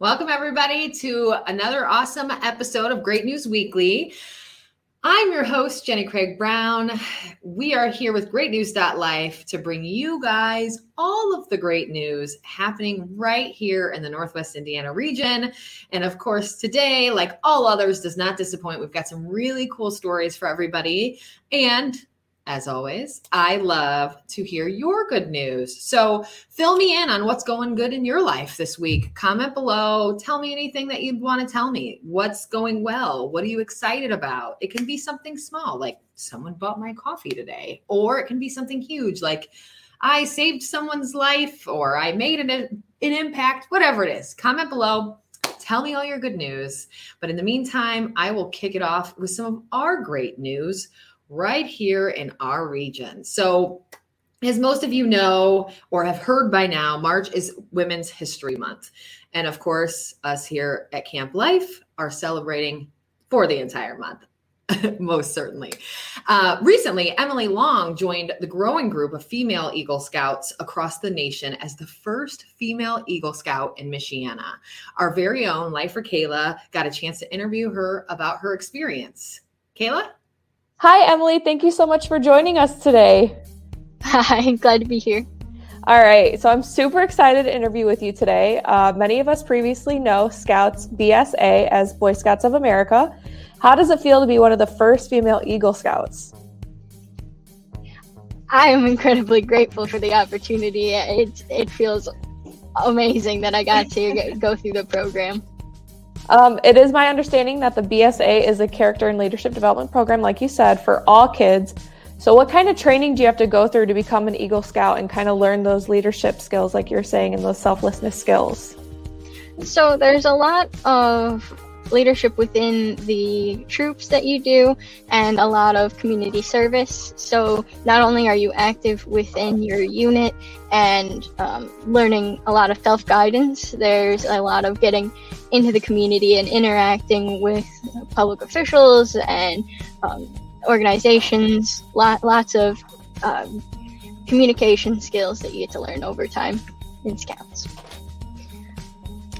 Welcome, everybody, to another awesome episode of Great News Weekly. I'm your host, Jenny Craig Brown. We are here with Great News.life to bring you guys all of the great news happening right here in the Northwest Indiana region. And of course, today, like all others, does not disappoint. We've got some really cool stories for everybody. And as always, I love to hear your good news. So fill me in on what's going good in your life this week. Comment below. Tell me anything that you'd want to tell me. What's going well? What are you excited about? It can be something small, like someone bought my coffee today, or it can be something huge, like I saved someone's life or I made an, an impact, whatever it is. Comment below. Tell me all your good news. But in the meantime, I will kick it off with some of our great news right here in our region. So, as most of you know or have heard by now, March is Women's History Month. And of course, us here at Camp Life are celebrating for the entire month. Most certainly. Uh, recently, Emily Long joined the growing group of female Eagle Scouts across the nation as the first female Eagle Scout in Michiana. Our very own Lifer Kayla got a chance to interview her about her experience. Kayla? Hi, Emily. Thank you so much for joining us today. Hi, glad to be here. All right, so I'm super excited to interview with you today. Uh, many of us previously know Scouts BSA as Boy Scouts of America. How does it feel to be one of the first female Eagle Scouts? I am incredibly grateful for the opportunity. It it feels amazing that I got to go through the program. Um, it is my understanding that the BSA is a character and leadership development program, like you said, for all kids. So, what kind of training do you have to go through to become an Eagle Scout and kind of learn those leadership skills, like you're saying, and those selflessness skills? So, there's a lot of leadership within the troops that you do and a lot of community service. So, not only are you active within your unit and um, learning a lot of self guidance, there's a lot of getting into the community and interacting with public officials and um, organizations. Lot, lots of um, communication skills that you get to learn over time in Scouts.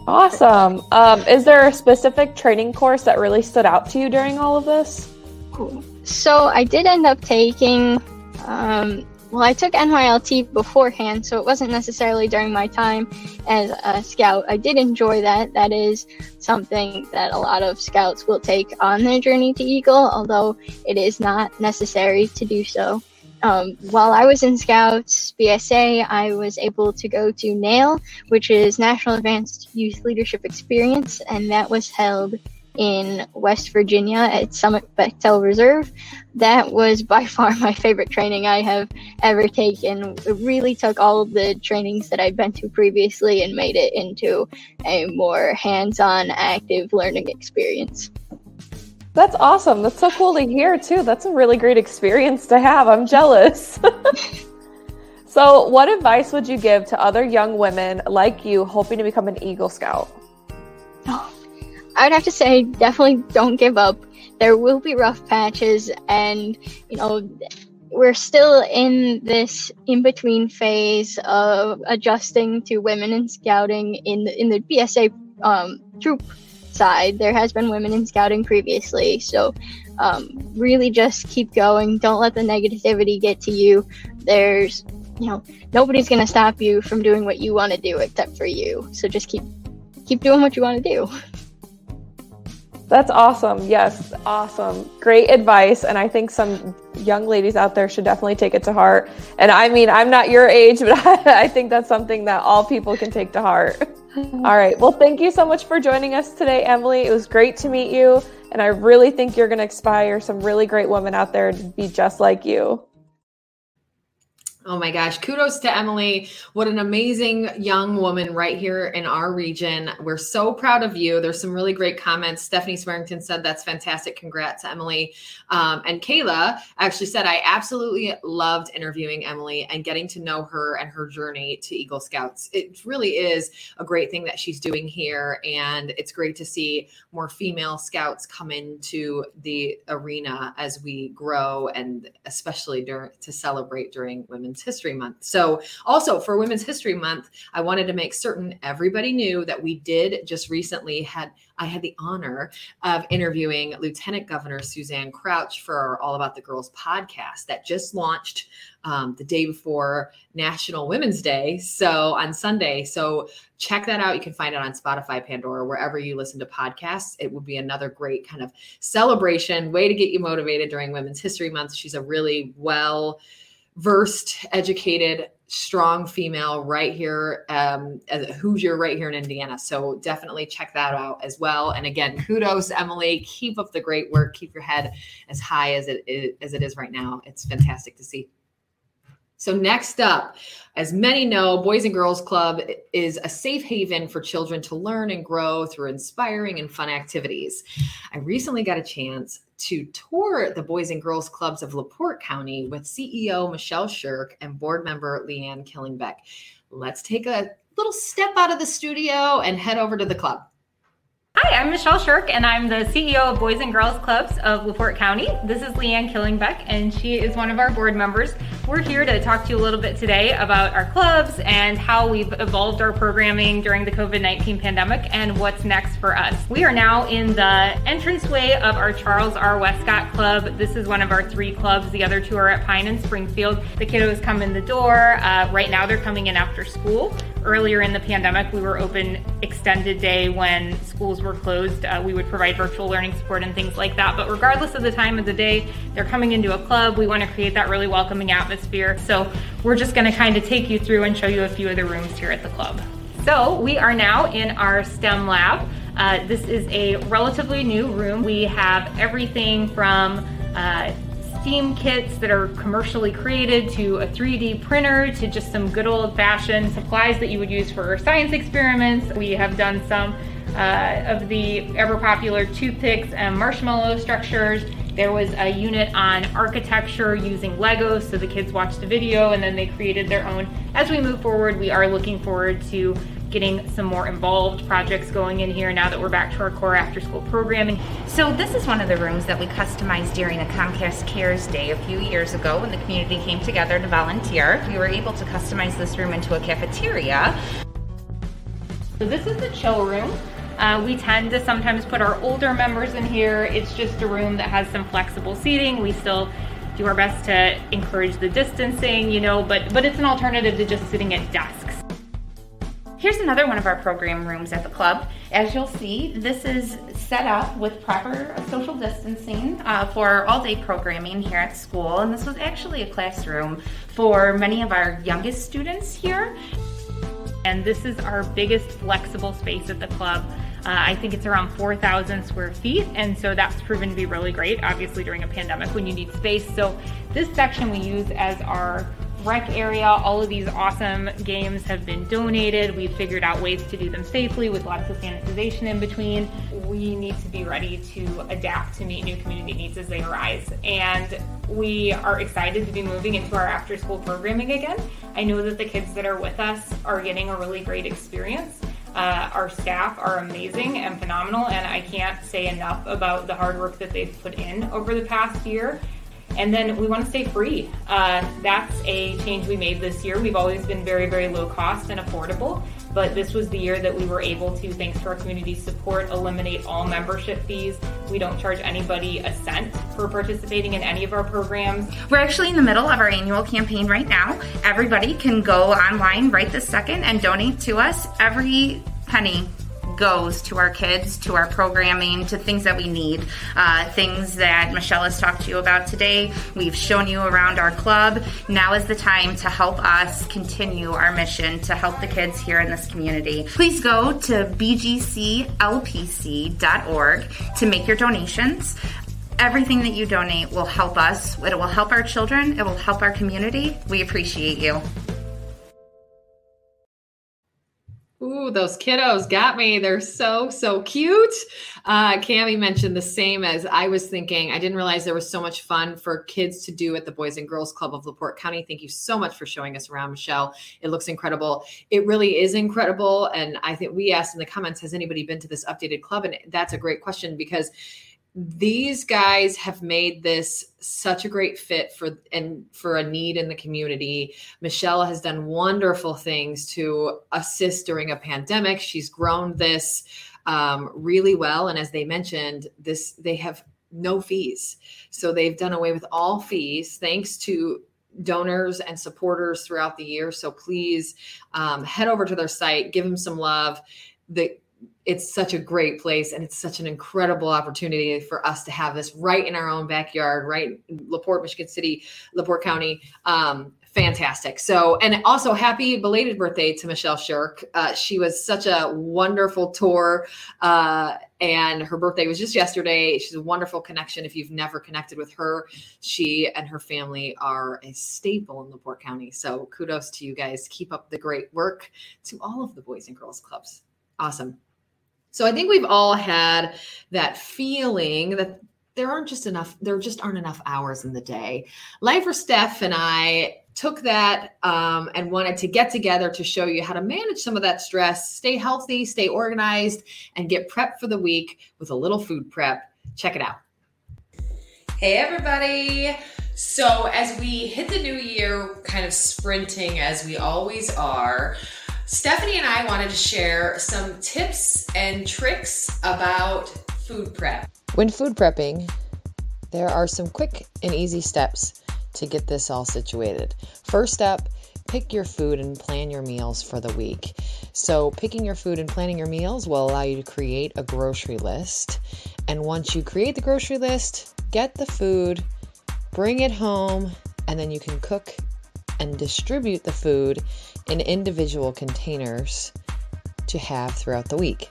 Awesome. Um, is there a specific training course that really stood out to you during all of this? So I did end up taking, um, well, I took NYLT beforehand, so it wasn't necessarily during my time as a scout. I did enjoy that. That is something that a lot of scouts will take on their journey to Eagle, although it is not necessary to do so. Um, while I was in Scouts BSA, I was able to go to NAYLE, which is National Advanced Youth Leadership Experience, and that was held in West Virginia at Summit Bechtel Reserve. That was by far my favorite training I have ever taken. It really took all of the trainings that I'd been to previously and made it into a more hands on, active learning experience. That's awesome. That's so cool to hear, too. That's a really great experience to have. I'm jealous. so, what advice would you give to other young women like you hoping to become an Eagle Scout? Oh, I'd have to say, definitely don't give up. There will be rough patches, and, you know, we're still in this in between phase of adjusting to women in scouting in the, in the BSA um, troop side. There has been women in scouting previously, so um, really just keep going. Don't let the negativity get to you. There's, you know, nobody's gonna stop you from doing what you want to do except for you. So just keep keep doing what you want to do. That's awesome. Yes, awesome. Great advice. And I think some young ladies out there should definitely take it to heart. And I mean, I'm not your age, but I, think that's something that all people can take to heart. all right. Well, thank you so much for joining us today, Emily. It was great to meet you. And I really think you're going to inspire some really great women out there to be just like you. Oh my gosh. Kudos to Emily. What an amazing young woman right here in our region. We're so proud of you. There's some really great comments. Stephanie Swearington said, That's fantastic. Congrats, Emily. Um, and Kayla actually said, I absolutely loved interviewing Emily and getting to know her and her journey to Eagle Scouts. It really is a great thing that she's doing here. And it's great to see more female scouts come into the arena as we grow and especially during, to celebrate during Women's Women's History Month. So, also for Women's History Month, I wanted to make certain everybody knew that we did just recently had I had the honor of interviewing Lieutenant Governor Suzanne Crouch for All About the Girls podcast that just launched um, the day before National Women's Day. So on Sunday. So check that out. You can find it on Spotify, Pandora, wherever you listen to podcasts. It would be another great kind of celebration, way to get you motivated during Women's History Month. She's a really well versed, educated strong female right here um as a Hoosier right here in Indiana. So definitely check that out as well. And again, kudos Emily, keep up the great work. Keep your head as high as it is, as it is right now. It's fantastic to see. So, next up, as many know, Boys and Girls Club is a safe haven for children to learn and grow through inspiring and fun activities. I recently got a chance to tour the Boys and Girls Clubs of LaPorte County with CEO Michelle Shirk and board member Leanne Killingbeck. Let's take a little step out of the studio and head over to the club. Hi, I'm Michelle Shirk, and I'm the CEO of Boys and Girls Clubs of LaPorte County. This is Leanne Killingbeck, and she is one of our board members. We're here to talk to you a little bit today about our clubs and how we've evolved our programming during the COVID 19 pandemic and what's next for us. We are now in the entranceway of our Charles R. Westcott Club. This is one of our three clubs. The other two are at Pine and Springfield. The kiddos come in the door. Uh, right now, they're coming in after school. Earlier in the pandemic, we were open extended day when schools were closed. Uh, we would provide virtual learning support and things like that. But regardless of the time of the day, they're coming into a club. We want to create that really welcoming atmosphere. So we're just going to kind of take you through and show you a few of the rooms here at the club. So we are now in our STEM lab. Uh, this is a relatively new room. We have everything from uh, STEAM kits that are commercially created to a 3D printer to just some good old fashioned supplies that you would use for science experiments. We have done some uh, of the ever popular toothpicks and marshmallow structures. There was a unit on architecture using Legos, so the kids watched the video and then they created their own. As we move forward, we are looking forward to getting some more involved projects going in here now that we're back to our core after school programming. So this is one of the rooms that we customized during a Comcast Cares Day a few years ago when the community came together to volunteer. We were able to customize this room into a cafeteria. So this is the chill room. Uh, we tend to sometimes put our older members in here. It's just a room that has some flexible seating. We still do our best to encourage the distancing, you know, but but it's an alternative to just sitting at desks. Here's another one of our program rooms at the club. As you'll see, this is set up with proper social distancing uh, for all day programming here at school. And this was actually a classroom for many of our youngest students here. And this is our biggest flexible space at the club. Uh, I think it's around 4,000 square feet, and so that's proven to be really great, obviously, during a pandemic when you need space. So, this section we use as our rec area. All of these awesome games have been donated. We've figured out ways to do them safely with lots of sanitization in between. We need to be ready to adapt to meet new community needs as they arise. And we are excited to be moving into our after school programming again. I know that the kids that are with us are getting a really great experience. Uh, our staff are amazing and phenomenal, and I can't say enough about the hard work that they've put in over the past year and then we want to stay free. Uh, that's a change we made this year. We've always been very, very low cost and affordable, but this was the year that we were able to, thanks to our community support, eliminate all membership fees. We don't charge anybody a cent for participating in any of our programs. We're actually in the middle of our annual campaign right now. Everybody can go online right this second and donate to us. Every penny goes to our kids, to our programming, to things that we need, uh, things that Michelle has talked to you about today. We've shown you around our club. Now is the time to help us continue our mission to help the kids here in this community. Please go to bgclpc.org to make your donations everything that you donate will help us. It will help our children. It will help our community. We appreciate you. Those kiddos got me. They're so, so cute. Uh, Cami mentioned the same as I was thinking. I didn't realize there was so much fun for kids to do at the Boys and Girls Club of LaPorte County. Thank you so much for showing us around, Michelle. It looks incredible. It really is incredible. And I think we asked in the comments, has anybody been to this updated club? And that's a great question because these guys have made this such a great fit for and for a need in the community. Michelle has done wonderful things to assist during a pandemic. She's grown this um, really well, and as they mentioned, this they have no fees, so they've done away with all fees thanks to donors and supporters throughout the year. So please um, head over to their site, give them some love. The it's such a great place and it's such an incredible opportunity for us to have this right in our own backyard, right? In Laporte, Michigan City, LaPorte County. Um, fantastic. So, and also happy belated birthday to Michelle Shirk. Uh, she was such a wonderful tour. Uh, and her birthday was just yesterday. She's a wonderful connection. If you've never connected with her, she and her family are a staple in LaPorte County. So kudos to you guys. Keep up the great work to all of the Boys and Girls Clubs. Awesome. So I think we've all had that feeling that there aren't just enough, there just aren't enough hours in the day. Lifer Steph and I took that um, and wanted to get together to show you how to manage some of that stress, stay healthy, stay organized, and get prepped for the week with a little food prep. Check it out. Hey, everybody. So, as we hit the new year, kind of sprinting as we always are, Stephanie and I wanted to share some tips and tricks about food prep. When food prepping, there are some quick and easy steps to get this all situated. First step, pick your food and plan your meals for the week. So, picking your food and planning your meals will allow you to create a grocery list. And once you create the grocery list, get the food, bring it home, and then you can cook and distribute the food in individual containers to have throughout the week.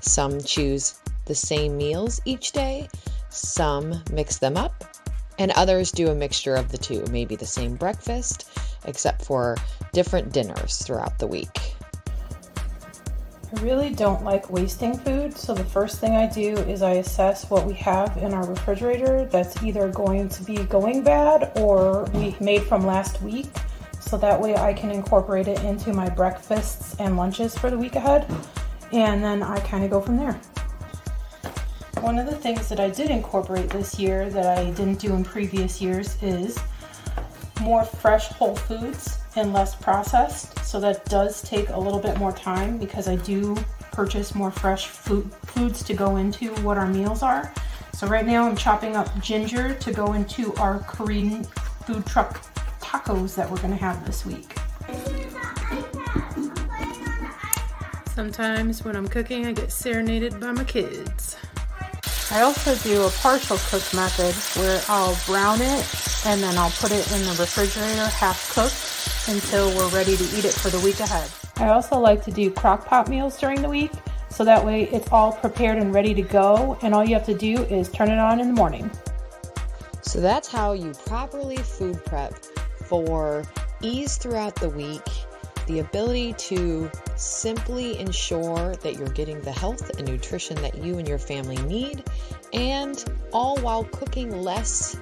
Some choose the same meals each day, some mix them up, and others do a mixture of the two, maybe the same breakfast, except for different dinners throughout the week. I really don't like wasting food, so the first thing I do is I assess what we have in our refrigerator that's either going to be going bad or we made from last week so that way I can incorporate it into my breakfasts and lunches for the week ahead. And then I kind of go from there. One of the things that I did incorporate this year that I didn't do in previous years is more fresh whole foods and less processed. So that does take a little bit more time because I do purchase more fresh food foods to go into what our meals are. So right now I'm chopping up ginger to go into our Korean food truck tacos that we're gonna have this week. Sometimes when I'm cooking, I get serenaded by my kids. I also do a partial cook method where I'll brown it and then I'll put it in the refrigerator half cooked until we're ready to eat it for the week ahead. I also like to do crock pot meals during the week so that way it's all prepared and ready to go and all you have to do is turn it on in the morning. So that's how you properly food prep for ease throughout the week, the ability to simply ensure that you're getting the health and nutrition that you and your family need, and all while cooking less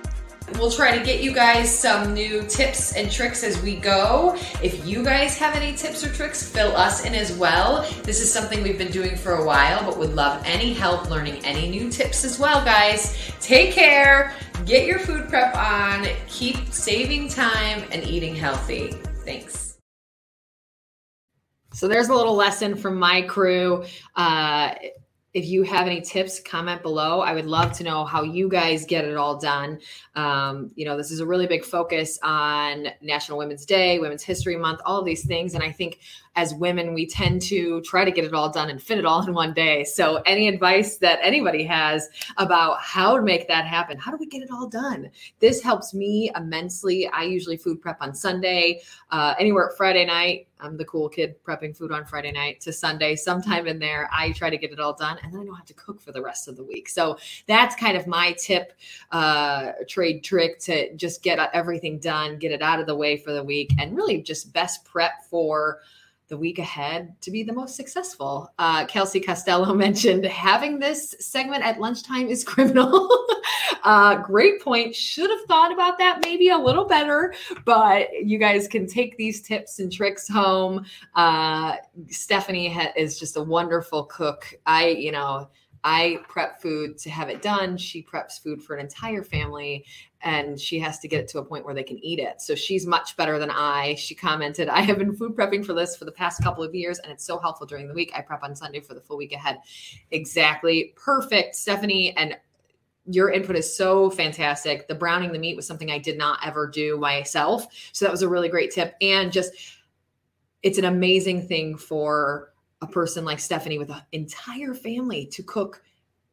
We'll try to get you guys some new tips and tricks as we go. If you guys have any tips or tricks, fill us in as well. This is something we've been doing for a while, but would love any help learning any new tips as well, guys. Take care, get your food prep on, keep saving time and eating healthy. Thanks. So there's a little lesson from my crew. Uh, if you have any tips, comment below. I would love to know how you guys get it all done. Um, you know, this is a really big focus on National Women's Day, Women's History Month, all of these things. And I think as women, we tend to try to get it all done and fit it all in one day. So, any advice that anybody has about how to make that happen? How do we get it all done? This helps me immensely. I usually food prep on Sunday, uh, anywhere Friday night. I'm the cool kid prepping food on Friday night to Sunday. Sometime in there, I try to get it all done, and then I don't have to cook for the rest of the week. So that's kind of my tip, uh, trade trick to just get everything done, get it out of the way for the week, and really just best prep for the week ahead to be the most successful. Uh, Kelsey Costello mentioned having this segment at lunchtime is criminal. uh, great point. Should have thought about that maybe a little better, but you guys can take these tips and tricks home. Uh, Stephanie ha- is just a wonderful cook. I, you know, I prep food to have it done. She preps food for an entire family and she has to get it to a point where they can eat it. So she's much better than I. She commented, I have been food prepping for this for the past couple of years and it's so helpful during the week. I prep on Sunday for the full week ahead. Exactly. Perfect, Stephanie. And your input is so fantastic. The browning the meat was something I did not ever do myself. So that was a really great tip. And just, it's an amazing thing for a person like Stephanie with an entire family to cook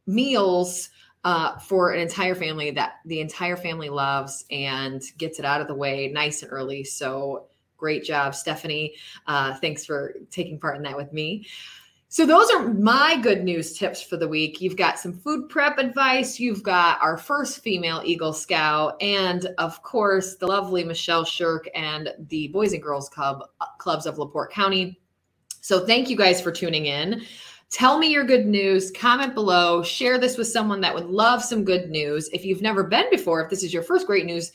meals uh, for an entire family that the entire family loves and gets it out of the way nice and early. So great job, Stephanie. Uh, thanks for taking part in that with me. So, those are my good news tips for the week. You've got some food prep advice, you've got our first female Eagle Scout, and of course, the lovely Michelle Shirk and the Boys and Girls Club clubs of LaPorte County. So, thank you guys for tuning in. Tell me your good news, comment below, share this with someone that would love some good news. If you've never been before, if this is your first great news,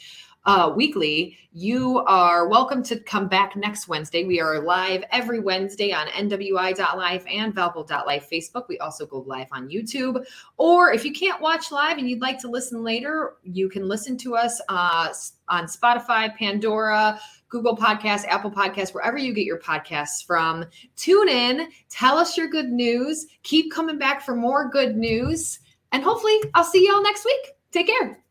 uh, weekly, you are welcome to come back next Wednesday. We are live every Wednesday on NWI.life and Valpo.life Facebook. We also go live on YouTube. Or if you can't watch live and you'd like to listen later, you can listen to us uh, on Spotify, Pandora, Google Podcasts, Apple Podcasts, wherever you get your podcasts from. Tune in, tell us your good news, keep coming back for more good news, and hopefully I'll see y'all next week. Take care.